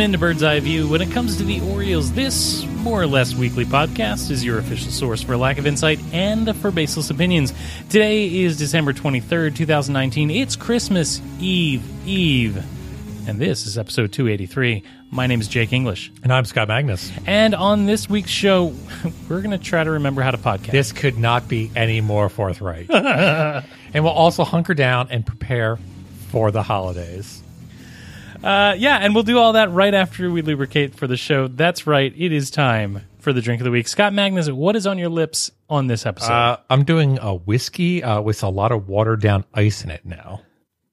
Welcome into Bird's Eye View. When it comes to the Orioles, this more or less weekly podcast is your official source for lack of insight and for baseless opinions. Today is December 23rd, 2019. It's Christmas Eve Eve. And this is episode 283. My name is Jake English. And I'm Scott Magnus. And on this week's show, we're going to try to remember how to podcast. This could not be any more forthright. and we'll also hunker down and prepare for the holidays. Uh, yeah, and we'll do all that right after we lubricate for the show. That's right. It is time for the drink of the week. Scott Magnus, what is on your lips on this episode? Uh, I'm doing a whiskey uh, with a lot of watered down ice in it now.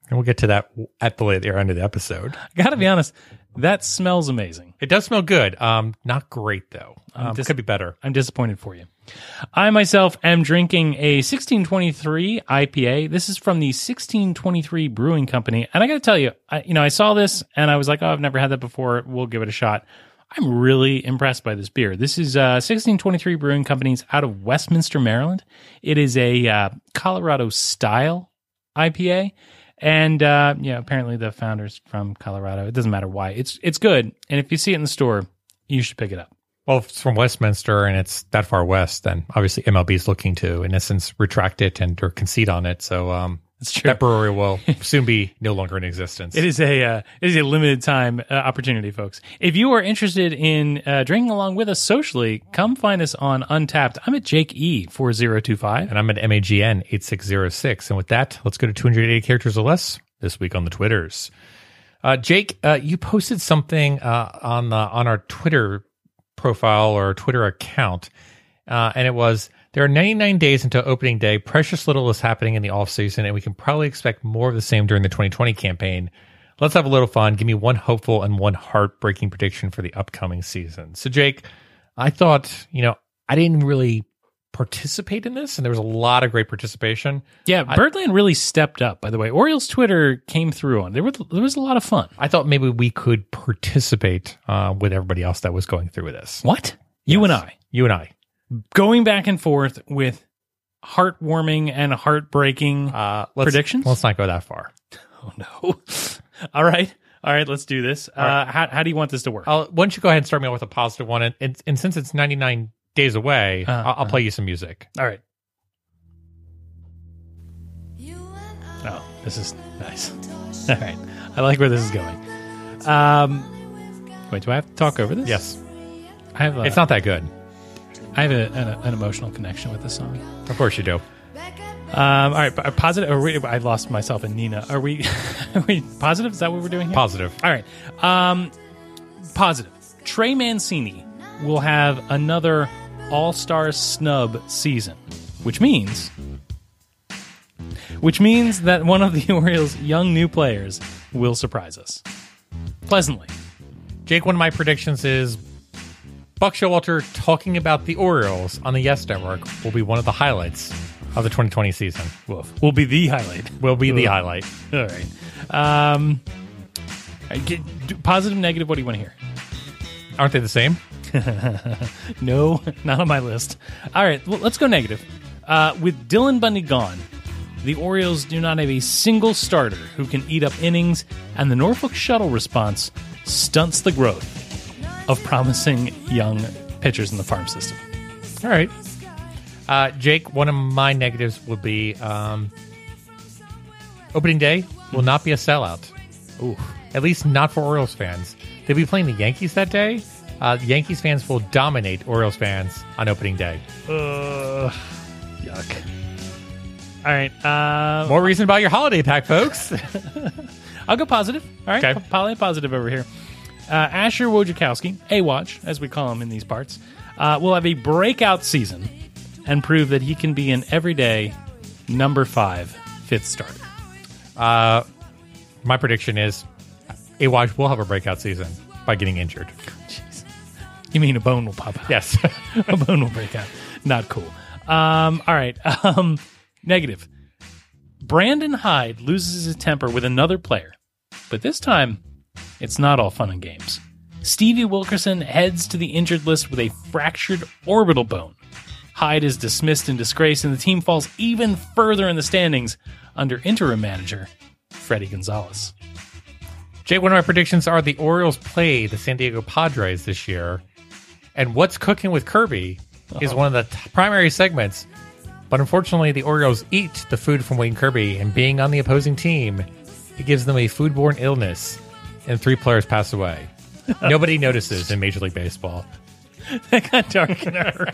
And we'll get to that at the later end of the episode. I gotta be honest, that smells amazing. It does smell good. Um, not great though. Um, dis- could be better. I'm disappointed for you. I myself am drinking a 1623 IPA. This is from the 1623 Brewing Company, and I got to tell you, I, you know, I saw this and I was like, oh, I've never had that before. We'll give it a shot. I'm really impressed by this beer. This is uh, 1623 Brewing Company's out of Westminster, Maryland. It is a uh, Colorado style IPA. And uh, yeah, apparently the founders from Colorado. It doesn't matter why. It's it's good, and if you see it in the store, you should pick it up. Well, if it's from Westminster and it's that far west, then obviously MLB is looking to, in essence, retract it and or concede on it. So um, That's true. that brewery will soon be no longer in existence. It is a uh, it is a limited time uh, opportunity, folks. If you are interested in uh, drinking along with us socially, come find us on Untappd. I'm at Jake E four zero two five. And I'm at MAGN 8606. And with that, let's go to 280 characters or less this week on the Twitters. Uh, Jake, uh, you posted something uh, on the, on our Twitter profile or Twitter account, uh, and it was there are 99 days until opening day. Precious little is happening in the off season, and we can probably expect more of the same during the 2020 campaign. Let's have a little fun. Give me one hopeful and one heartbreaking prediction for the upcoming season. So, Jake, I thought, you know, I didn't really participate in this, and there was a lot of great participation. Yeah, Birdland really stepped up. By the way, Orioles Twitter came through on there. Was, there was a lot of fun. I thought maybe we could participate uh, with everybody else that was going through with this. What you and I You and I. going back and forth with heartwarming and heartbreaking Uh, let's, predictions? Let's not go that far. oh no! All right, all right. Let's do this. Uh, how how do you want this to work? I'll, why don't you go ahead and start me off with a positive one? And, and, and since it's 99 days away, Uh, I'll, I'll play you some music. All right. Oh, this is nice. All right. I like where this is going. Um, wait, do I have to talk over this? Yes. I have. A, It's not that good. I have a, an, an emotional connection with this song. Of course you do. Um, all right, positive. Are we, I lost myself in Nina. Are we? Are we positive? Is that what we're doing here? Positive. All right. Um, positive. Trey Mancini will have another All Star snub season, which means, which means that one of the Orioles' young new players will surprise us pleasantly. Jake, one of my predictions is Buck Showalter talking about the Orioles on the Yes Network will be one of the highlights of the 2020 season. Woof. Will be the highlight. Will be the highlight. All right. Um, get- do- positive, negative. What do you want to hear? Aren't they the same? No, not on my list. All right, well, let's go negative. Uh, with Dylan Bundy gone, the Orioles do not have a single starter who can eat up innings, and the Norfolk shuttle response stunts the growth of promising young pitchers in the farm system. All right. Uh, Jake, one of my negatives would be um, opening day will not be a sellout. Ooh, At least not for Orioles fans. They'll be playing the Yankees that day. Uh, Yankees fans will dominate Orioles fans on opening day. uh, yuck. All right, uh, More reason about your holiday pack, folks. I'll go positive. All right, Okay. poly positive over here. Uh, Asher Wojciechowski, A Watch, as we call him in these parts, uh, will have a breakout season and prove that he can be an everyday number five fifth starter. uh, my prediction is A Watch will have a breakout season by getting injured. Jeez. You mean a bone will pop out? Yes. a bone will break out. Not cool. Um, all right. Um, negative. Brandon Hyde loses his temper with another player, but this time it's not all fun and games. Stevie Wilkerson heads to the injured list with a fractured orbital bone. Hyde is dismissed in disgrace, and the team falls even further in the standings under interim manager Fredi Gonzalez. Jay, one of my predictions are the Orioles play the San Diego Padres this year. And what's cooking with Kirby is uh-huh. one of the t- primary segments. But unfortunately, the Orioles eat the food from Wayne Kirby, and being on the opposing team, it gives them a foodborne illness, and three players pass away. Nobody notices in Major League Baseball. that got dark in a hurry.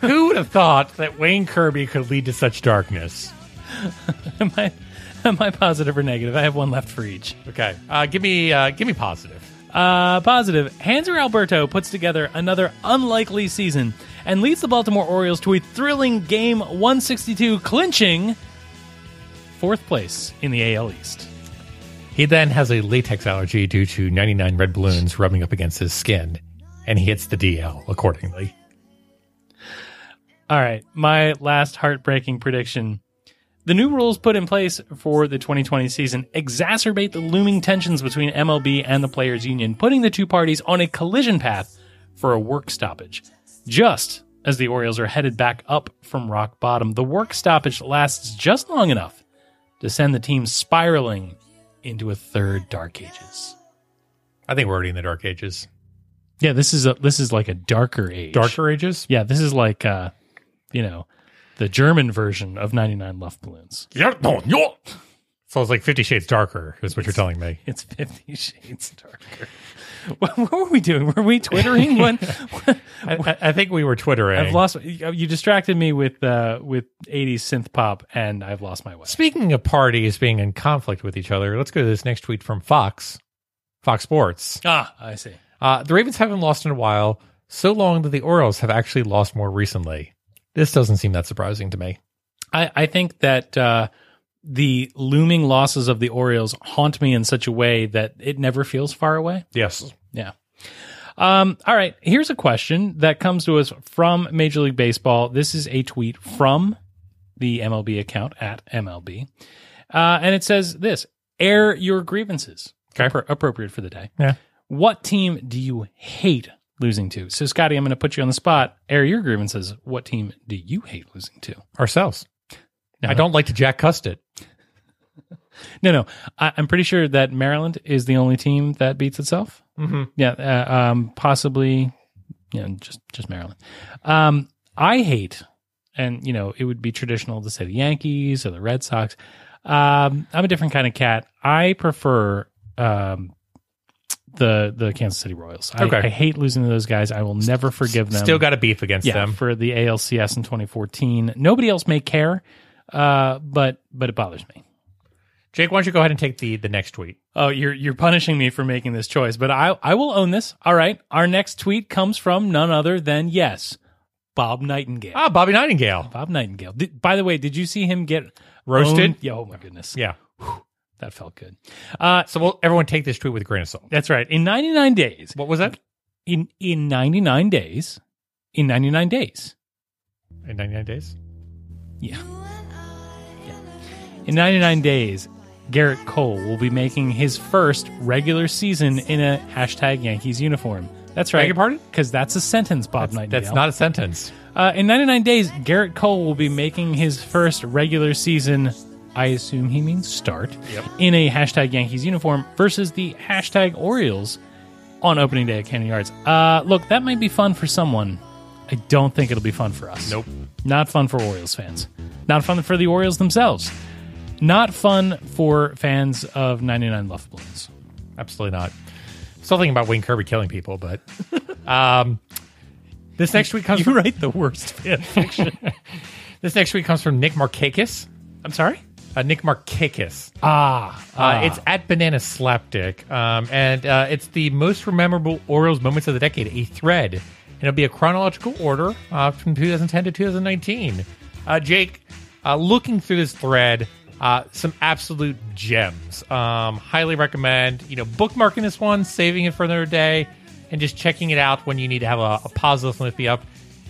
Who would have thought that Wayne Kirby could lead to such darkness? am, I, am I positive or negative? I have one left for each. Okay, uh, give me uh, give me positive. Uh, positive. Hanser Alberto puts together another unlikely season and leads the Baltimore Orioles to a thrilling game 162, clinching fourth place in the AL East. He then has a latex allergy due to 99 red balloons rubbing up against his skin, and he hits the DL accordingly. All right, my last heartbreaking prediction. The new rules put in place for the 2020 season exacerbate the looming tensions between MLB and the Players Union, putting the two parties on a collision path for a work stoppage. Just as the Orioles are headed back up from rock bottom, the work stoppage lasts just long enough to send the team spiraling into a third Dark Ages. I think we're already in the dark ages. Yeah, this is a this is like a darker age. Darker ages? Yeah, this is like uh, you know, the German version of 99 Luft Balloons. Yeah, no, no. So it's like Fifty Shades Darker, is what you're telling me. It's Fifty Shades Darker. What, what were we doing? Were we twittering? when I, I- I think we were twittering. I've lost. You distracted me with uh, with 80s synth pop, and I've lost my way. Speaking of parties being in conflict with each other, let's go to this next tweet from Fox, Fox Sports. Ah, I see. Uh, the Ravens haven't lost in a while, so long that the Orioles have actually lost more recently. This doesn't seem that surprising to me. I, I think that uh, the looming losses of the Orioles haunt me in such a way that it never feels far away. Yes. Yeah. Um, all right. Here's a question that comes to us from Major League Baseball. This is a tweet from the MLB account at MLB. Uh, and it says this air your grievances. Okay. Appro- appropriate for the day. Yeah. What team do you hate losing to? So, Scotty, I'm going to put you on the spot. Air your grievances. What team do you hate losing to? Ourselves. No. I don't like to Jack Custard. No, no. I, I'm pretty sure that Maryland is the only team that beats itself. Mm-hmm. Yeah, uh, um, possibly, you know, just just Maryland. Um, I hate, and you know, it would be traditional to say the Yankees or the Red Sox. Um, I'm a different kind of cat. I prefer um, the the Kansas City Royals. I, Okay. I hate losing to those guys. I will never forgive them. Still got a beef against yeah, them. for the ALCS in 2014. Nobody else may care, uh, but but it bothers me. Jake, why don't you go ahead and take the, the next tweet? Oh, you're you're punishing me for making this choice, but I I will own this. All right. Our next tweet comes from none other than yes, Bob Nightingale. Ah, Bobby Nightingale. Bob Nightingale. Did, by the way, did you see him get Roasted? owned? Yeah. Oh my goodness. Yeah. That felt good. Uh, So we'll everyone take this tweet with a grain of salt. that's right. In 99 days, What was that? in in 99 days, in 99 days, In 99 days? yeah, yeah. In 99 days, Gerrit Cole will be making his first regular season in a hashtag Yankees uniform. That's right. Beg your pardon? Because that's a sentence, Bob Nightingale. That's not a sentence. Uh, in 99 days, Gerrit Cole will be making his first regular season, I assume he means start, Yep. in a hashtag Yankees uniform versus the hashtag Orioles on opening day at Camden Yards. Uh, look, that might be fun for someone. I don't think it'll be fun for us. Nope. Not fun for Orioles fans. Not fun for the Orioles themselves. Not fun for fans of 99 Love Balloons. Absolutely not. Still thinking about Wayne Kirby killing people, but um, this next week comes You from write the worst fan fiction. this next tweet comes from Nick Markakis. I'm sorry? Uh, Nick Markakis. Ah. Uh, It's at Banana Slapdick, um, and uh, it's the most memorable Orioles moments of the decade. A thread, and it'll be a chronological order uh, from 2010 to 2019. Uh, Jake, uh, looking through this thread, uh, some absolute gems. Um, highly recommend. You know, bookmarking this one, saving it for another day, and just checking it out when you need to have a, a me up,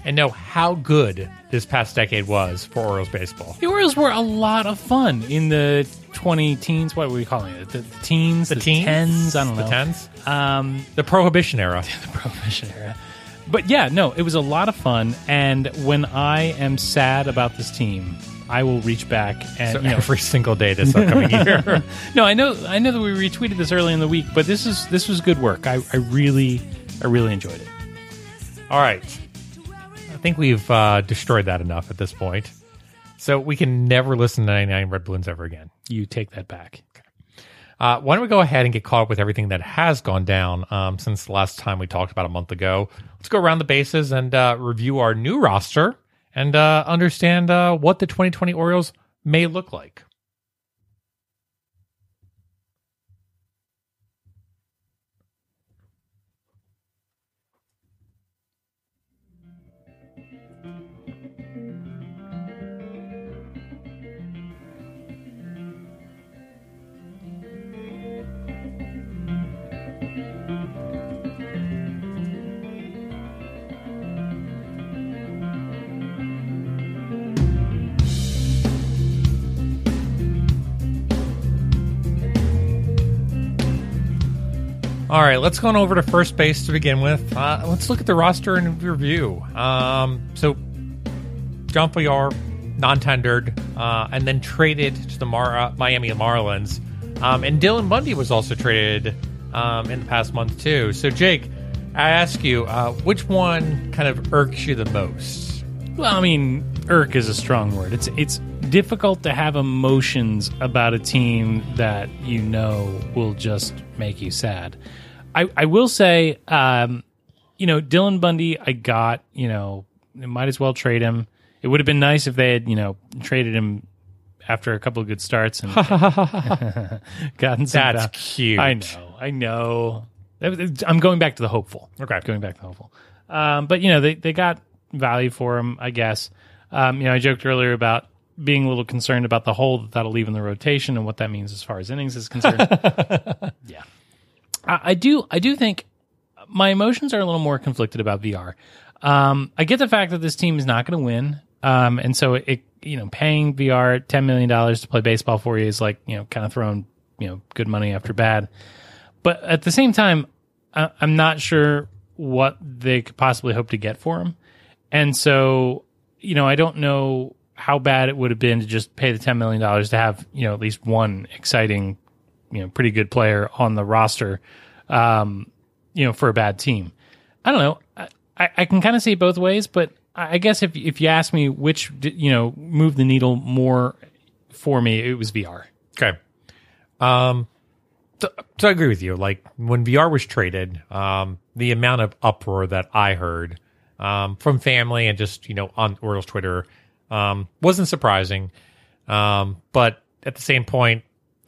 and know how good this past decade was for Orioles baseball. The Orioles were a lot of fun in the 20 teens. What were we calling it? The teens? The teens, tens? I don't know. the tens, Um, the Prohibition era. the Prohibition era. but yeah, no, it was a lot of fun. And when I am sad about this team, I will reach back and So you know, every single day this upcoming year. no, I know, I know that we retweeted this early in the week, but this is this was good work. I, I really, I really enjoyed it. All right. I think we've uh, destroyed that enough at this point. So we can never listen to 99 Red Balloons ever again. You take that back. Uh, why don't we go ahead and get caught up with everything that has gone down um, since the last time we talked about a month ago? Let's go around the bases and uh, review our new roster and uh, understand uh, what the 2020 Orioles may look like. All right, let's go on over to first base to begin with. Uh, let's look at the roster and review. Um, so, John Villar, non-tendered, uh, and then traded to the Mar- uh, Miami Marlins. Um, and Dylan Bundy was also traded um, in the past month too. So, Jake, I ask you, uh, which one kind of irks you the most? Well, I mean, irk is a strong word. It's it's difficult to have emotions about a team that you know will just make you sad. I, I will say, um, you know, Dylan Bundy, I got, you know, might as well trade him. It would have been nice if they had, you know, traded him after a couple of good starts and gotten some. That's cute. I know, I know. I'm going back to the hopeful. Okay. going back to the hopeful. Um, but you know, they they got value for him, I guess. Um, you know, I joked earlier about being a little concerned about the hole that that'll leave in the rotation and what that means as far as innings is concerned. yeah, I, I do. I do think my emotions are a little more conflicted about Villar. Um, I get the fact that this team is not going to win, um, and so it, you know, paying Villar ten million dollars to play baseball for you is like you know, kind of throwing you know good money after bad. But at the same time, I, I'm not sure what they could possibly hope to get for him, and so you know, I don't know how bad it would have been to just pay the ten million dollars to have you know at least one exciting, you know, pretty good player on the roster, um, you know, for a bad team. I don't know. I, I, can kind of see it both ways, but I guess if if you ask me which you know moved the needle more for me, it was Villar. Okay. Um, so, so I agree with you. Like when Villar was traded, um, the amount of uproar that I heard um, from family and just you know on Orioles Twitter um, wasn't surprising. Um, but at the same point,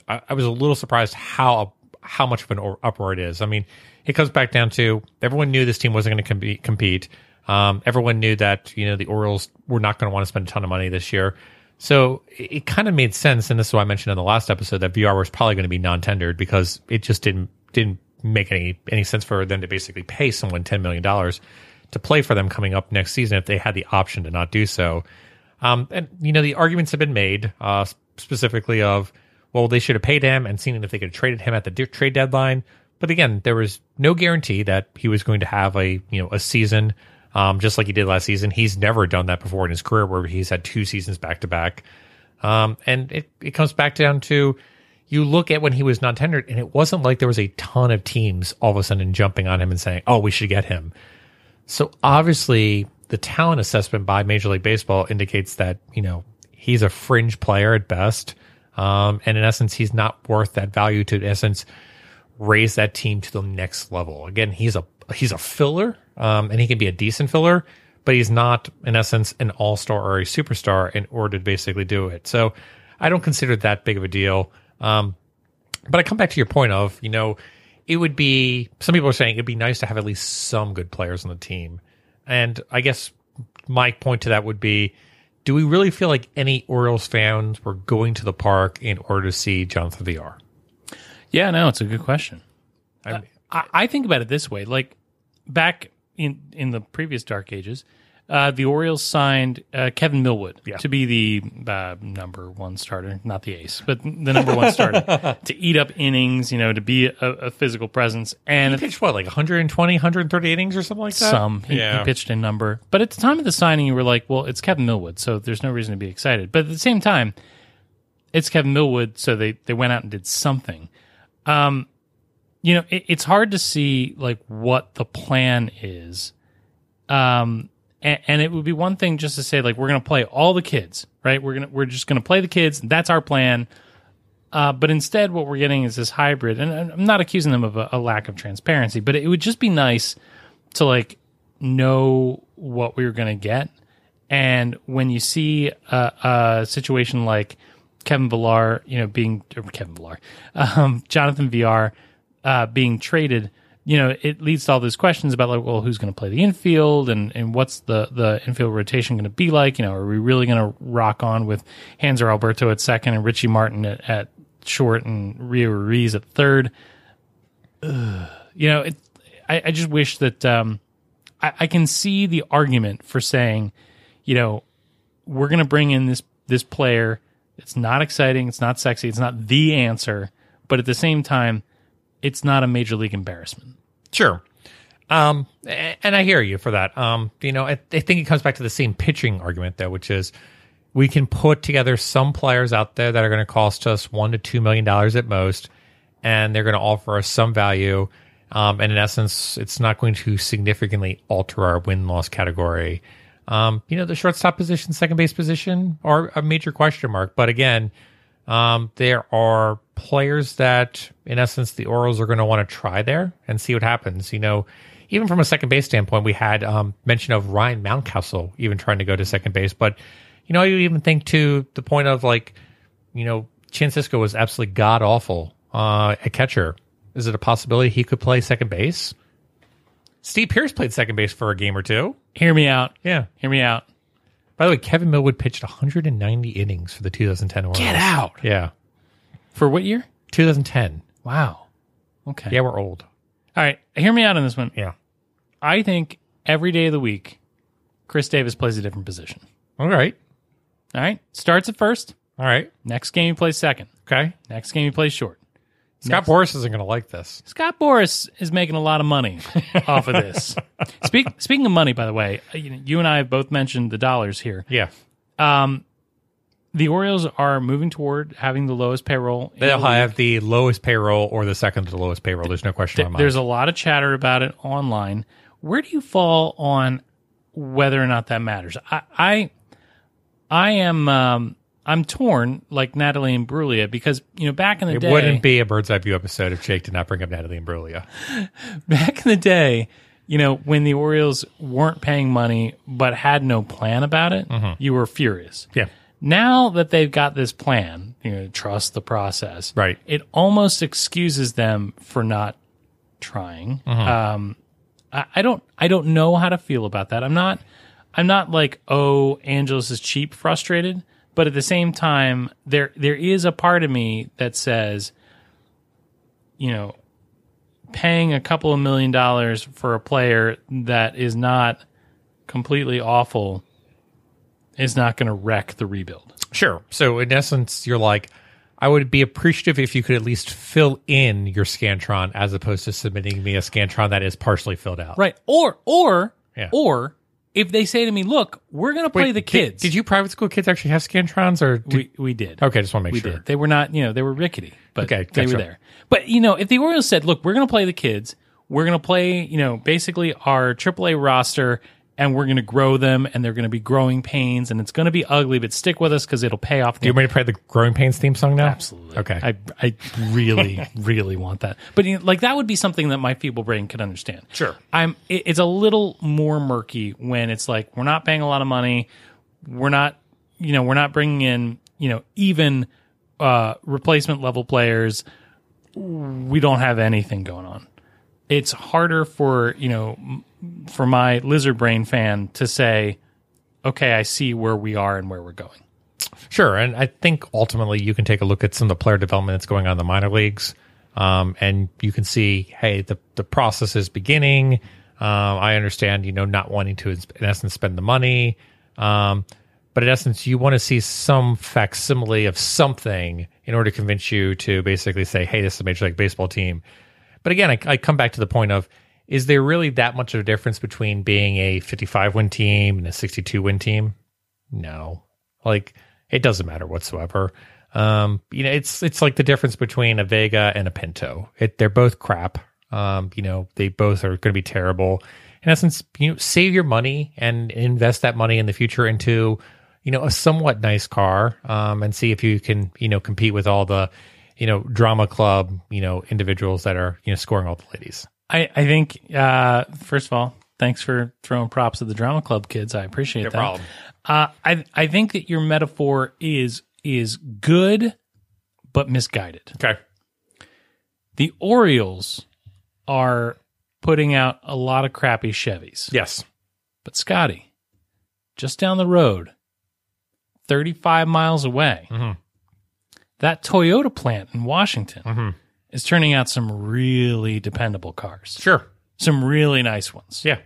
I, I was a little surprised how how much of an uproar it is. I mean, it comes back down to everyone knew this team wasn't going to compete. compete. Um, everyone knew that you know the Orioles were not going to want to spend a ton of money this year. So it, it kind of made sense, and this is why I mentioned in the last episode that Villar was probably going to be non-tendered because it just didn't didn't make any any sense for them to basically pay someone ten million dollars to play for them coming up next season if they had the option to not do so. Um, and you know the arguments have been made uh, specifically of well they should have paid him and seen if they could have traded him at the de- trade deadline. But again, there was no guarantee that he was going to have a you know a season um, just like he did last season. He's never done that before in his career where he's had two seasons back to back. Um, and it, it comes back down to you look at when he was non tendered, and it wasn't like there was a ton of teams all of a sudden jumping on him and saying, oh, we should get him. So obviously, the talent assessment by Major League Baseball indicates that, you know, he's a fringe player at best. Um, and in essence, he's not worth that value to, in essence, raise that team to the next level. Again, he's a he's a filler, um, and he can be a decent filler, but he's not, in essence, an all star or a superstar in order to basically do it. So I don't consider that big of a deal. Um, but I come back to your point of, you know, it would be some people are saying it'd be nice to have at least some good players on the team. And I guess my point to that would be do we really feel like any Orioles fans were going to the park in order to see Jonathan Villar? Yeah, no, it's a good question. I, I, I think about it this way: like back in in the previous Dark Ages, uh, the Orioles signed uh, Kevin Millwood Yeah. to be the uh, number one starter, not the ace, but the number one starter to eat up innings, you know, to be a, a physical presence. And He pitched what, like 120, 130 innings or something like that? some. He, yeah. he pitched a number. But at the time of the signing, you were like, well, it's Kevin Millwood, so there's no reason to be excited. But at the same time, it's Kevin Millwood, so they, they went out and did something. Um, you know, it, it's hard to see like what the plan is. Um, and, and it would be one thing just to say like we're going to play all the kids, right? We're gonna we're just going to play the kids. That's our plan. Uh, but instead, what we're getting is this hybrid, and I'm not accusing them of a, a lack of transparency, but it would just be nice to like know what we were going to get. And when you see a, a situation like Kevin Villar, you know, being Kevin Villar, um, Jonathan Villar uh, being traded, you know, it leads to all those questions about like, well, who's going to play the infield and, and what's the, the infield rotation going to be like? You know, are we really going to rock on with Hanser Alberto at second and Richie Martin at, at short and Rio Ruiz at third? Ugh. You know, it, I, I just wish that um, I, I can see the argument for saying, you know, we're going to bring in this this player. It's not exciting. It's not sexy. It's not the answer. But at the same time, it's not a major league embarrassment. Sure. Um, and I hear you for that. Um, you know, I, I think it comes back to the same pitching argument though, which is we can put together some players out there that are going to cost us one to two million dollars at most, and they're going to offer us some value. Um, and in essence, it's not going to significantly alter our win loss category. Um, you know, the shortstop position, second base position are a major question mark. But again, um, there are players that, in essence, the Orioles are going to want to try there and see what happens. You know, even from a second base standpoint, we had um, mention of Ryan Mountcastle even trying to go to second base. But, you know, you even think to the point of like, you know, Francisco was absolutely god awful uh, at catcher. Is it a possibility he could play second base? Steve Pearce played second base for a game or two. Hear me out. Yeah. Hear me out. By the way, Kevin Millwood pitched 190 innings for the 2010 Orioles. Get out. Yeah. For what year? 2010. Wow. Okay. Yeah, we're old. All right. Hear me out on this one. Yeah. I think every day of the week, Chris Davis plays a different position. All right. All right. Starts at first. All right. Next game he plays second. Okay. Next game he plays short. Scott Next- Boras isn't going to like this. Scott Boras is making a lot of money off of this. Speak, speaking of money, by the way, you, know, you and I have both mentioned the dollars here. Yeah. Um, The Orioles are moving toward having the lowest payroll. They'll the have the lowest payroll or the second to lowest payroll. There's no question mind. There's a lot of chatter about it online. Where do you fall on whether or not that matters? I I, I am um, I'm torn like Natalie Imbruglia because you know back in the it day it wouldn't be a bird's eye view episode if Jake did not bring up Natalie Imbruglia. back in the day, you know, when the Orioles weren't paying money but had no plan about it, you were furious. Yeah. Now that they've got this plan, you know, trust the process. Right. It almost excuses them for not trying. Um, I, I don't, I don't know how to feel about that. I'm not, I'm not like, oh, Angelos is cheap, frustrated. But at the same time, there, there is a part of me that says, you know, paying a couple of million dollars for a player that is not completely awful is not going to wreck the rebuild. Sure. So in essence, you're like, I would be appreciative if you could at least fill in your Scantron as opposed to submitting me a Scantron that is partially filled out. Right. Or or Yeah. or if they say to me, "Look, we're going to play Wait, the kids." Did, you private school kids actually have Scantrons or did, we we did. Okay, just want to make We sure. did. They were not, you know, they were rickety, but Okay, they were there. But you know, if the Orioles said, "Look, we're going to play the kids. We're going to play, you know, basically our AAA roster and we're going to grow them and they're going to be growing pains and it's going to be ugly, but stick with us cuz it'll pay off." Do you want me to play the Growing Pains theme song now? Absolutely. Okay. I I really really want that. But you know, like that would be something that my feeble brain could understand. Sure. I'm it, it's a little more murky when it's like we're not paying a lot of money. We're not you know, we're not bringing in, you know, even uh replacement level players. We don't have anything going on. It's harder for, you know, for my lizard brain fan to say, "Okay, I see where we are and where we're going." Sure, and I think ultimately you can take a look at some of the player development that's going on in the minor leagues, um, and you can see, hey, the the process is beginning. Um, I understand, you know, not wanting to, in essence, spend the money. Um, but in essence, you want to see some facsimile of something in order to convince you to basically say, hey, this is a Major League Baseball team. But again, I, I come back to the point of is there really that much of a difference between being a 55 win team and a 62 win team? No. Like, it doesn't matter whatsoever. Um, you know, it's it's like the difference between a Vega and a Pinto. It, they're both crap. Um, you know, they both are going to be terrible. In essence, you know, save your money and invest that money in the future into, you know, a somewhat nice car, um, and see if you can, you know, compete with all the, you know, drama club, you know, individuals that are, you know, scoring all the ladies. I, I think uh, first of all, thanks for throwing props at the drama club kids. I appreciate No that. problem. Uh, I I think that your metaphor is is good, but misguided. Okay. The Orioles are putting out a lot of crappy Chevys, Yes. but Scotty, just down the road, thirty five miles away, Mhm. that Toyota plant in Washington Mhm. Is turning out some really dependable cars, Sure. some really nice ones, Yeah.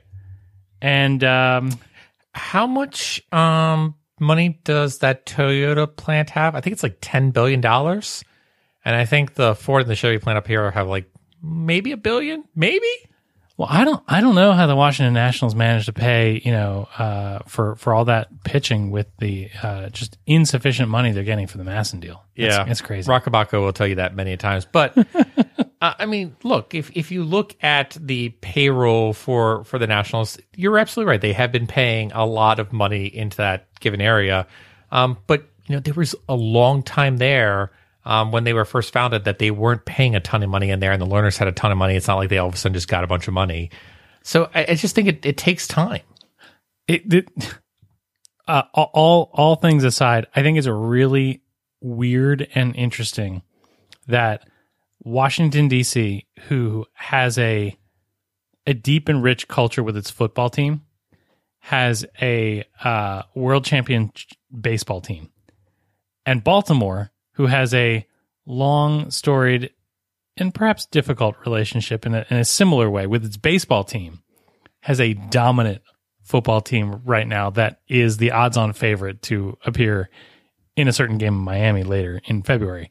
and um, How much um money does that Toyota plant have? I think it's like ten billion dollars, and I think the Ford and the Chevy plant up here have like maybe a billion, maybe. Well, I don't, I don't know how the Washington Nationals managed to pay, you know, uh, for for all that pitching with the uh, just insufficient money they're getting for the MASN deal. It's, it's crazy. Roch Kubatko will tell you that many times, but uh, I mean, look if if you look at the payroll for for the Nationals, you're absolutely right. They have been paying a lot of money into that given area, um, but you know there was a long time there. Um, when they were first founded, that they weren't paying a ton of money in there, and the Lerners had a ton of money. It's not like they all of a sudden just got a bunch of money. So I, I just think it, it takes time. It, it uh, all all things aside, I think it's a really weird and interesting that Washington D.C., who has a a deep and rich culture with its football team, has a uh, world champion ch- baseball team, and Baltimore, who has a long storied and perhaps difficult relationship in a, in a similar way with its baseball team, has a dominant football team right now that is the odds on favorite to appear in a certain game in Miami later in February.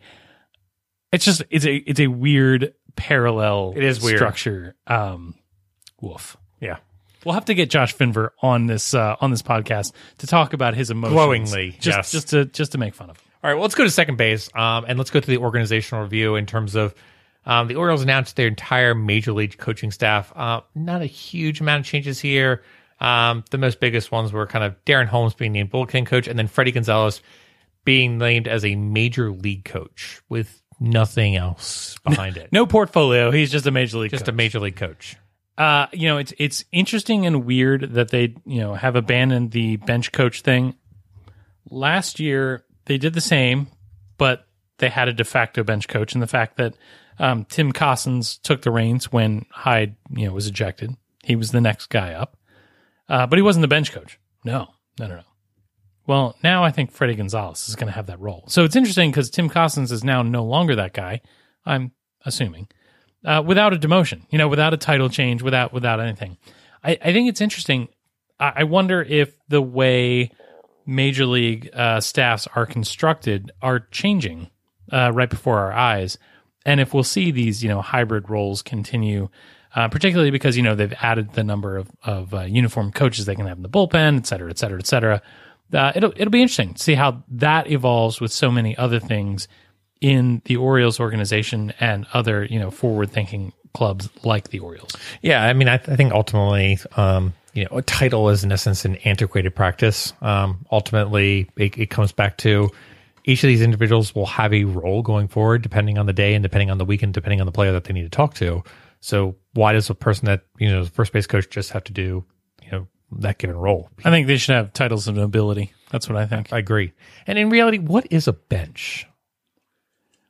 It's just it's a it's a weird parallel It is weird. structure. Um woof. Yeah. We'll have to get Josh Finver on this uh, on this podcast to talk about his emotions Glowingly, just yes. just to just to make fun of him. All right, well, let's go to second base, um, and let's go to the organizational review in terms of um, the Orioles announced their entire major league coaching staff. Uh, not a huge amount of changes here. Um, the most biggest ones were kind of Darren Holmes being named bullpen coach, and then Fredi Gonzalez being named as a major league coach with nothing else behind it. No portfolio. He's just a major league. Just coach. a major league coach. Uh, you know, it's it's interesting and weird that they you know have abandoned the bench coach thing. Last year they did the same, but they had a de facto bench coach, and the fact that um, Tim Cossins took the reins when Hyde you know was ejected, he was the next guy up, uh, but he wasn't the bench coach. No, no, no, no. Well, now I think Fredi Gonzalez is going to have that role. So it's interesting because Tim Cossins is now no longer that guy. I'm assuming uh, without a demotion, you know, without a title change, without without anything. I, I think it's interesting. I, I wonder if the way major league uh, staffs are constructed are changing uh, right before our eyes, and if we'll see these, you know, hybrid roles continue. Uh, particularly because you know they've added the number of of uh, uniform coaches they can have in the bullpen, et cetera, et cetera, et cetera. Uh, it'll it'll be interesting to see how that evolves with so many other things in the Orioles organization and other, you know, forward thinking clubs like the Orioles. Yeah, I mean, I, I think ultimately, um, you know, a title is in essence an antiquated practice. Um, ultimately, it, it comes back to each of these individuals will have a role going forward, depending on the day and depending on the weekend, depending on the player that they need to talk to. So, why does a person that you know, the first base coach, just have to do, you know, that given role? I think they should have titles of nobility. That's what I think. I agree. And in reality, what is a bench?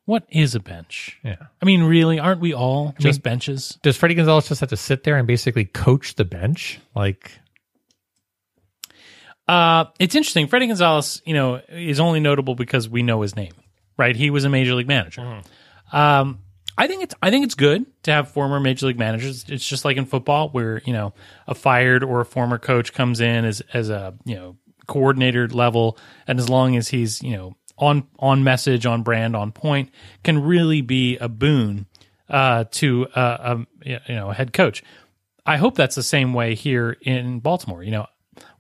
What is a bench? Yeah. I mean, really, aren't we all just benches? Does Fredi Gonzalez just have to sit there and basically coach the bench? Like, Uh, it's interesting. Fredi Gonzalez, you know, is only notable because we know his name, right? He was a major league manager. Um, I think it's I think it's good to have former major league managers. It's just like in football, where you know a fired or a former coach comes in as as a you know coordinator level, and as long as he's you know on on message, on brand, on point, can really be a boon uh, to uh, a you know a head coach. I hope that's the same way here in Baltimore. You know,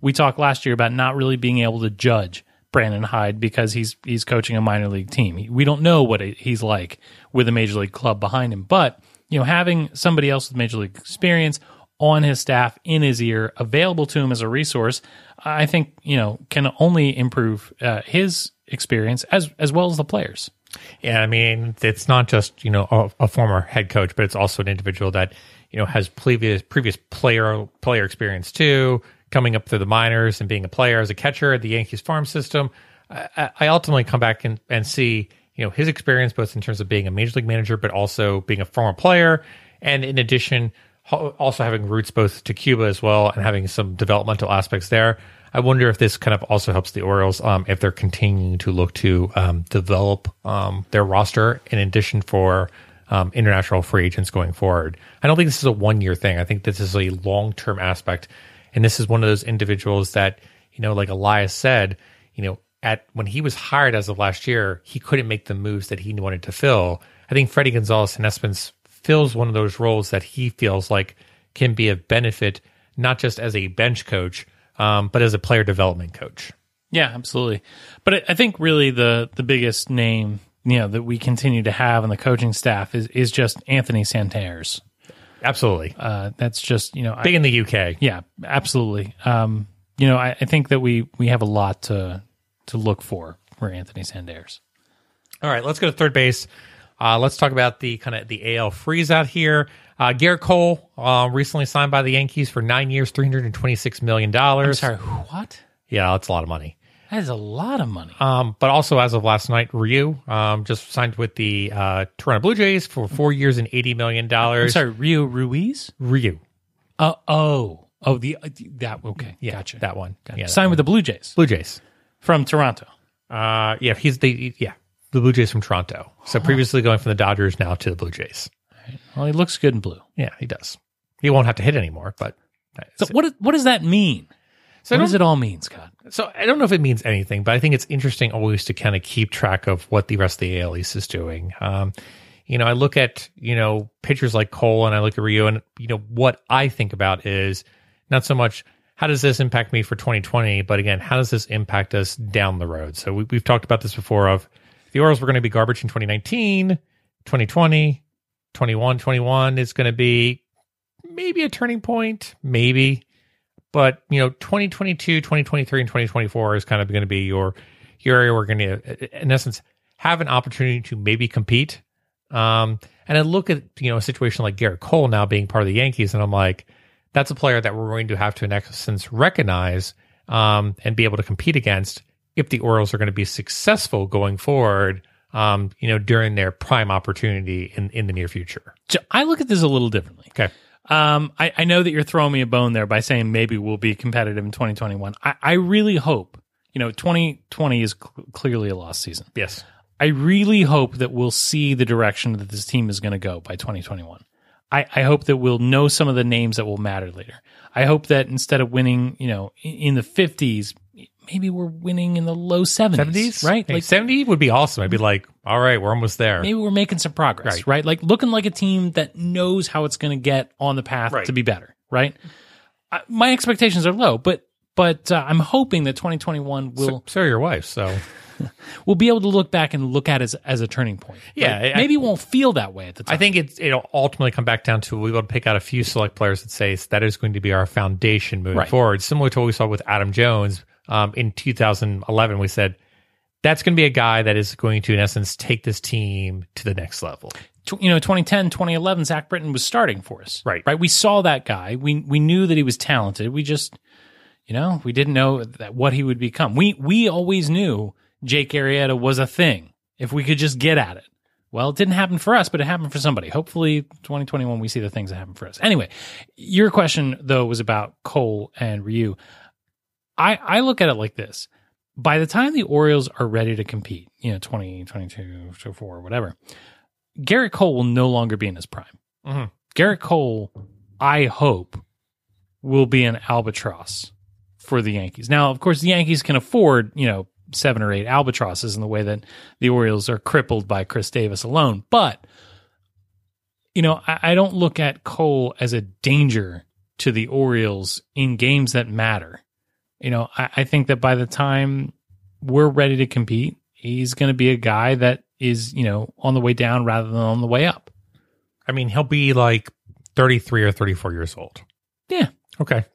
we talked last year about not really being able to judge Brandon Hyde because he's he's coaching a minor league team. We don't know what he's like with a major league club behind him, but you know, having somebody else with major league experience on his staff in his ear, available to him as a resource, I think you know can only improve uh, his experience as as well as the players. Yeah, I mean, it's not just you know a, a, former head coach, but it's also an individual that you know has previous previous player player experience too coming up through the minors and being a player as a catcher at the Yankees farm system. I, I ultimately come back and, and see you know his experience both in terms of being a major league manager, but also being a former player, and in addition, also having roots both to Cuba as well and having some developmental aspects there. I wonder if this kind of also helps the Orioles um, if they're continuing to look to um, develop um, their roster in addition for um, international free agents going forward. I don't think this is a one year thing. I think this is a long term aspect and this is one of those individuals that, you know, like Elias said, you know, at when he was hired as of last year, he couldn't make the moves that he wanted to fill. I think Fredi Gonzalez Cespedes fills one of those roles that he feels like can be of benefit, not just as a bench coach, um, but as a player development coach. Yeah, absolutely. But I think really the the biggest name you know that we continue to have in the coaching staff is is just Anthony Santander. Absolutely. Uh, that's just you know big I, in the UK. Yeah, absolutely. Um, you know, I, I, think that we we have a lot to to look for for Anthony Santander. All right, let's go to third base. Uh, let's talk about the kind of the AL freeze out here. Uh, Gerrit Cole uh, recently signed by the Yankees for nine years, three hundred and twenty six million dollars. Sorry, what? Yeah, that's a lot of money. That is a lot of money. Um, but also, as of last night, Ryu um, just signed with the uh, Toronto Blue Jays for four years and eighty million dollars. Sorry, Rio Ruiz. Ryu. Uh, oh, oh, the uh, that okay, yeah, gotcha. That one. Gotcha. Yeah, signed with the Blue Jays. Blue Jays from Toronto. Uh, yeah, he's the yeah the Blue Jays from Toronto. So previously going from the Dodgers, now to the Blue Jays. Right. Well, he looks good in blue. Yeah, he does. He won't have to hit anymore. But so what? What does that mean? So what does it all mean, Scott? So I don't know if it means anything, but I think it's interesting always to kind of keep track of what the rest of the AL East is doing. Um, you know, I look at you know pitchers like Cole and I look at Ryu, and you know what I think about is not so much how does this impact me for 2020, but again, how does this impact us down the road? So we, we've talked about this before. Of the Orioles were going to be garbage in 2019, 2020, 21, 21 is going to be maybe a turning point, maybe. But you know 2022 2023 and 2024 is kind of going to be your your area we're going to in essence have an opportunity to maybe compete. Um, and i look at you know a situation like gerrit cole now being part of the yankees and i'm like that's a player that we're going to have to in essence recognize um, and be able to compete against if the orioles are going to be successful going forward um, you know during their prime opportunity in in the near future so i look at this a little differently okay um, I, I, know that you're throwing me a bone there by saying maybe we'll be competitive in 2021. I, I really hope, you know, 2020 is cl- clearly a lost season. Yes. I really hope that we'll see the direction that this team is going to go by 2021. I, I, hope that we'll know some of the names that will matter later. I hope that instead of winning, you know, in, in the 50s, maybe we're winning in the low 70s. 70s? Right? Like 70 would be awesome. I'd be like, all right, we're almost there. Maybe we're making some progress, right? right? Like looking like a team that knows how it's going to get on the path right. to be better, right? I, my expectations are low, but but uh, I'm hoping that 2021 will. So, so your wife, so we'll be able to look back and look at it as, as a turning point. Yeah, I, maybe it won't feel that way at the time. I think it's it'll ultimately come back down to we'll be able to pick out a few select players that say that is going to be our foundation moving right. forward, similar to what we saw with Adam Jones um, in 2011. We said that's going to be a guy that is going to, in essence, take this team to the next level. You know, 2010, 2011, Zach Britton was starting for us. Right. Right. We saw that guy. We we knew that he was talented. We just, you know, we didn't know that what he would become. We we always knew Jake Arrieta was a thing if we could just get at it. Well, it didn't happen for us, but it happened for somebody. Hopefully, 2021, we see the things that happen for us. Anyway, your question, though, was about Cole and Ryu. I, I look at it like this. By the time the Orioles are ready to compete, you know, 20, 22, 24, whatever, Gerrit Cole will no longer be in his prime. Mhm. Gerrit Cole, I hope, will be an albatross for the Yankees. Now, of course, the Yankees can afford, you know, seven or eight albatrosses in the way that the Orioles are crippled by Chris Davis alone. But, you know, I, I don't look at Cole as a danger to the Orioles in games that matter. You know, I, I think that by the time we're ready to compete, he's going to be a guy that is, you know, on the way down rather than on the way up. I mean, he'll be like 33 or 34 years old. Yeah. Okay.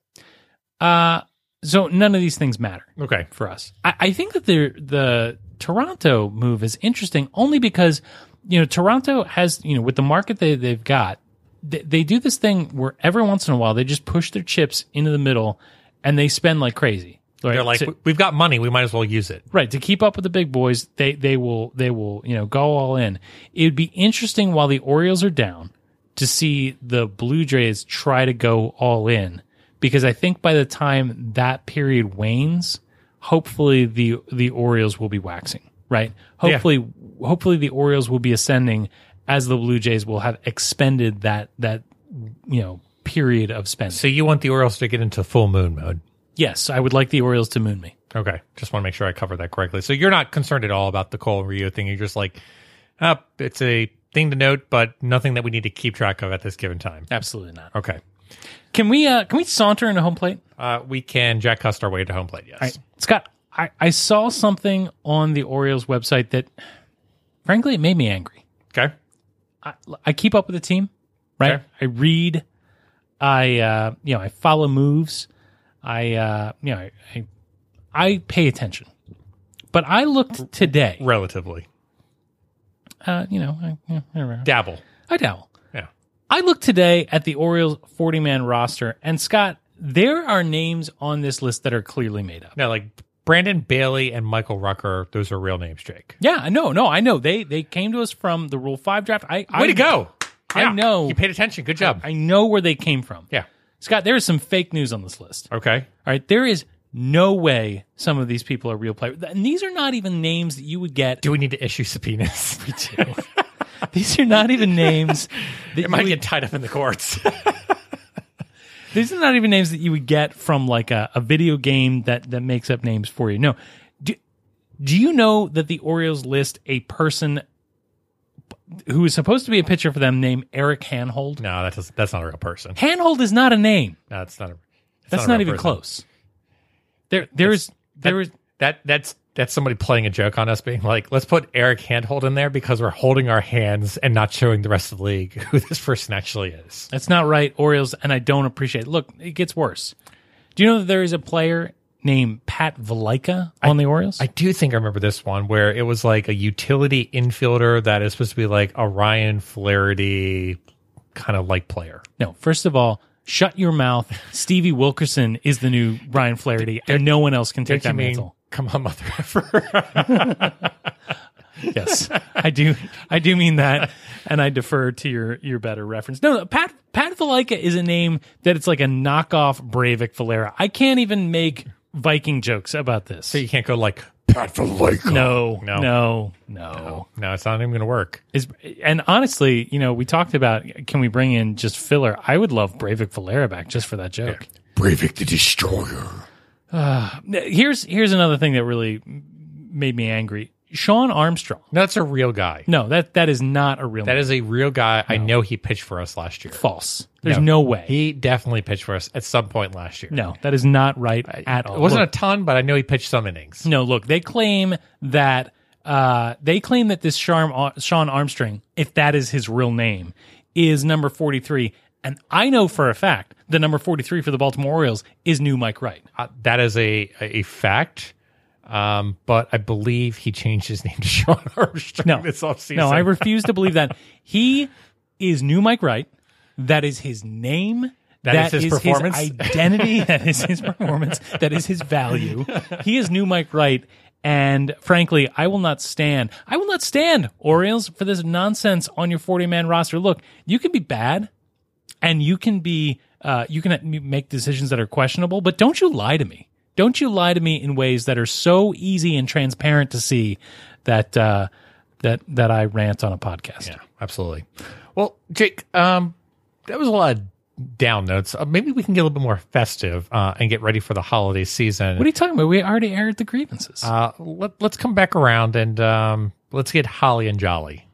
Uh, so none of these things matter Okay. for us. I, I think that the the Toronto move is interesting only because you know Toronto has you know with the market they they've got they, they do this thing where every once in a while they just push their chips into the middle and they spend like crazy. Right? They're like, To- we've got money. We might as well use it. right to keep up with the big boys they they will they will you know go all in it would be interesting while the orioles are down to see the blue jays try to go all in because i think by the time that period wanes hopefully the the orioles will be waxing right hopefully hopefully the orioles will be ascending as the blue jays will have expended that that you know period of spending So you want the Orioles to get into full moon mode. yes i would like the orioles to moon me Okay. Just want to make sure I cover that correctly. So you're not concerned at all about the Cole Ryu thing. You're just like, uh, it's a thing to note, but nothing that we need to keep track of at this given time. absolutely not Okay. can we uh can we saunter into home plate Uh, we can Jack Cust our way to home plate. Yes. Right. Scott, I, I saw something on the Orioles website that, frankly, it made me angry. Okay. I, I keep up with the team, right? Okay. I read, I uh, you know, I follow moves, I uh, you know, I, I I pay attention. But I looked today, Relatively. uh, you know, I. Dabble. I dabble. Yeah. I looked today at the Orioles 40 man roster, and Scott, there are names on this list that are clearly made up. No, like Brandon Bailey and Michael Rucker, those are real names, Jake. Yeah, no, no, I know. They they came to us from the Rule Five draft. I Way I, to go. I know. You paid attention. Good job. I know where they came from. yeah. Scott, there is some fake news on this list. Okay. All right, there is no way some of these people are real players, and these are not even names that you would get. Do we need to issue subpoenas? We do. These are not even names. That it you might would- get tied up in the courts. these are not even names that you would get from like a, a video game that that makes up names for you. No. Do, do you know that the Orioles list a person who is supposed to be a pitcher for them named Eric Hanhold? no, that's that's not a real person. Handhold is not a name. No, that's not a. That's a not, even person. close. There, there is, there is. That that's that's somebody playing a joke on us, being like, "Let's put Eric Handhold in there because we're holding our hands and not showing the rest of the league who this person actually is." That's not right, Orioles, and I don't appreciate it. Look, it gets worse. Do you know that there is a player named Pat Valaika on the Orioles? I do think I remember this one where it was like a utility infielder that is supposed to be like a Ryan Flaherty kind of like player. no, first of all, shut your mouth. Stevie Wilkerson is the new Ryan Flaherty, and no one else can take that mean? mantle. Come on, mother effer. Yes, I do. I do mean that, and I defer to your your better reference. No, no Pat Pat Valaika is a name that it's like a knockoff Breyvic Valera. I can't even make Viking jokes about this. so you can't go like Pat Valhalla. no, No. no, no, no, it's not even going to work. Is and honestly, you know, we talked about can we bring in just filler? I would love Breyvic Valera back just for that joke. Breyvic the Destroyer. Uh, here's here's another thing that really made me angry. Shawn Armstrong. That's a real guy. No, that that is not a real That is a real guy. I know he pitched for us last year. false. There's no, way. He definitely pitched for us at some point last year. no, that is not right at all. It wasn't Look, a ton, but I know he pitched some innings. no, look, they claim that uh, they claim that this Shawn, Shawn Armstrong, if that is his real name, is number 43. And I know for a fact the number 43 for the Baltimore Orioles is new Mike Wright. Uh, that is a a fact. Um, but I believe he changed his name to Shawn Armstrong No, this offseason. no, I refuse to believe that. He is new Mike Wright. That is his name. That is his performance? identity. that is his performance. That is his value. He is new Mike Wright. And frankly, I will not stand. I will not stand Orioles for this nonsense on your 40 man roster. Look, you can be bad and you can be, uh, you can make decisions that are questionable, but don't you lie to me. Don't you lie to me in ways that are so easy and transparent to see that, uh, that that I rant on a podcast. Yeah, absolutely. Well, Jake, um, that was a lot of down notes. Uh, maybe we can get a little bit more festive uh, and get ready for the holiday season. What are you talking about? We already aired the grievances. uh, let, let's come back around and um, let's get holly and jolly.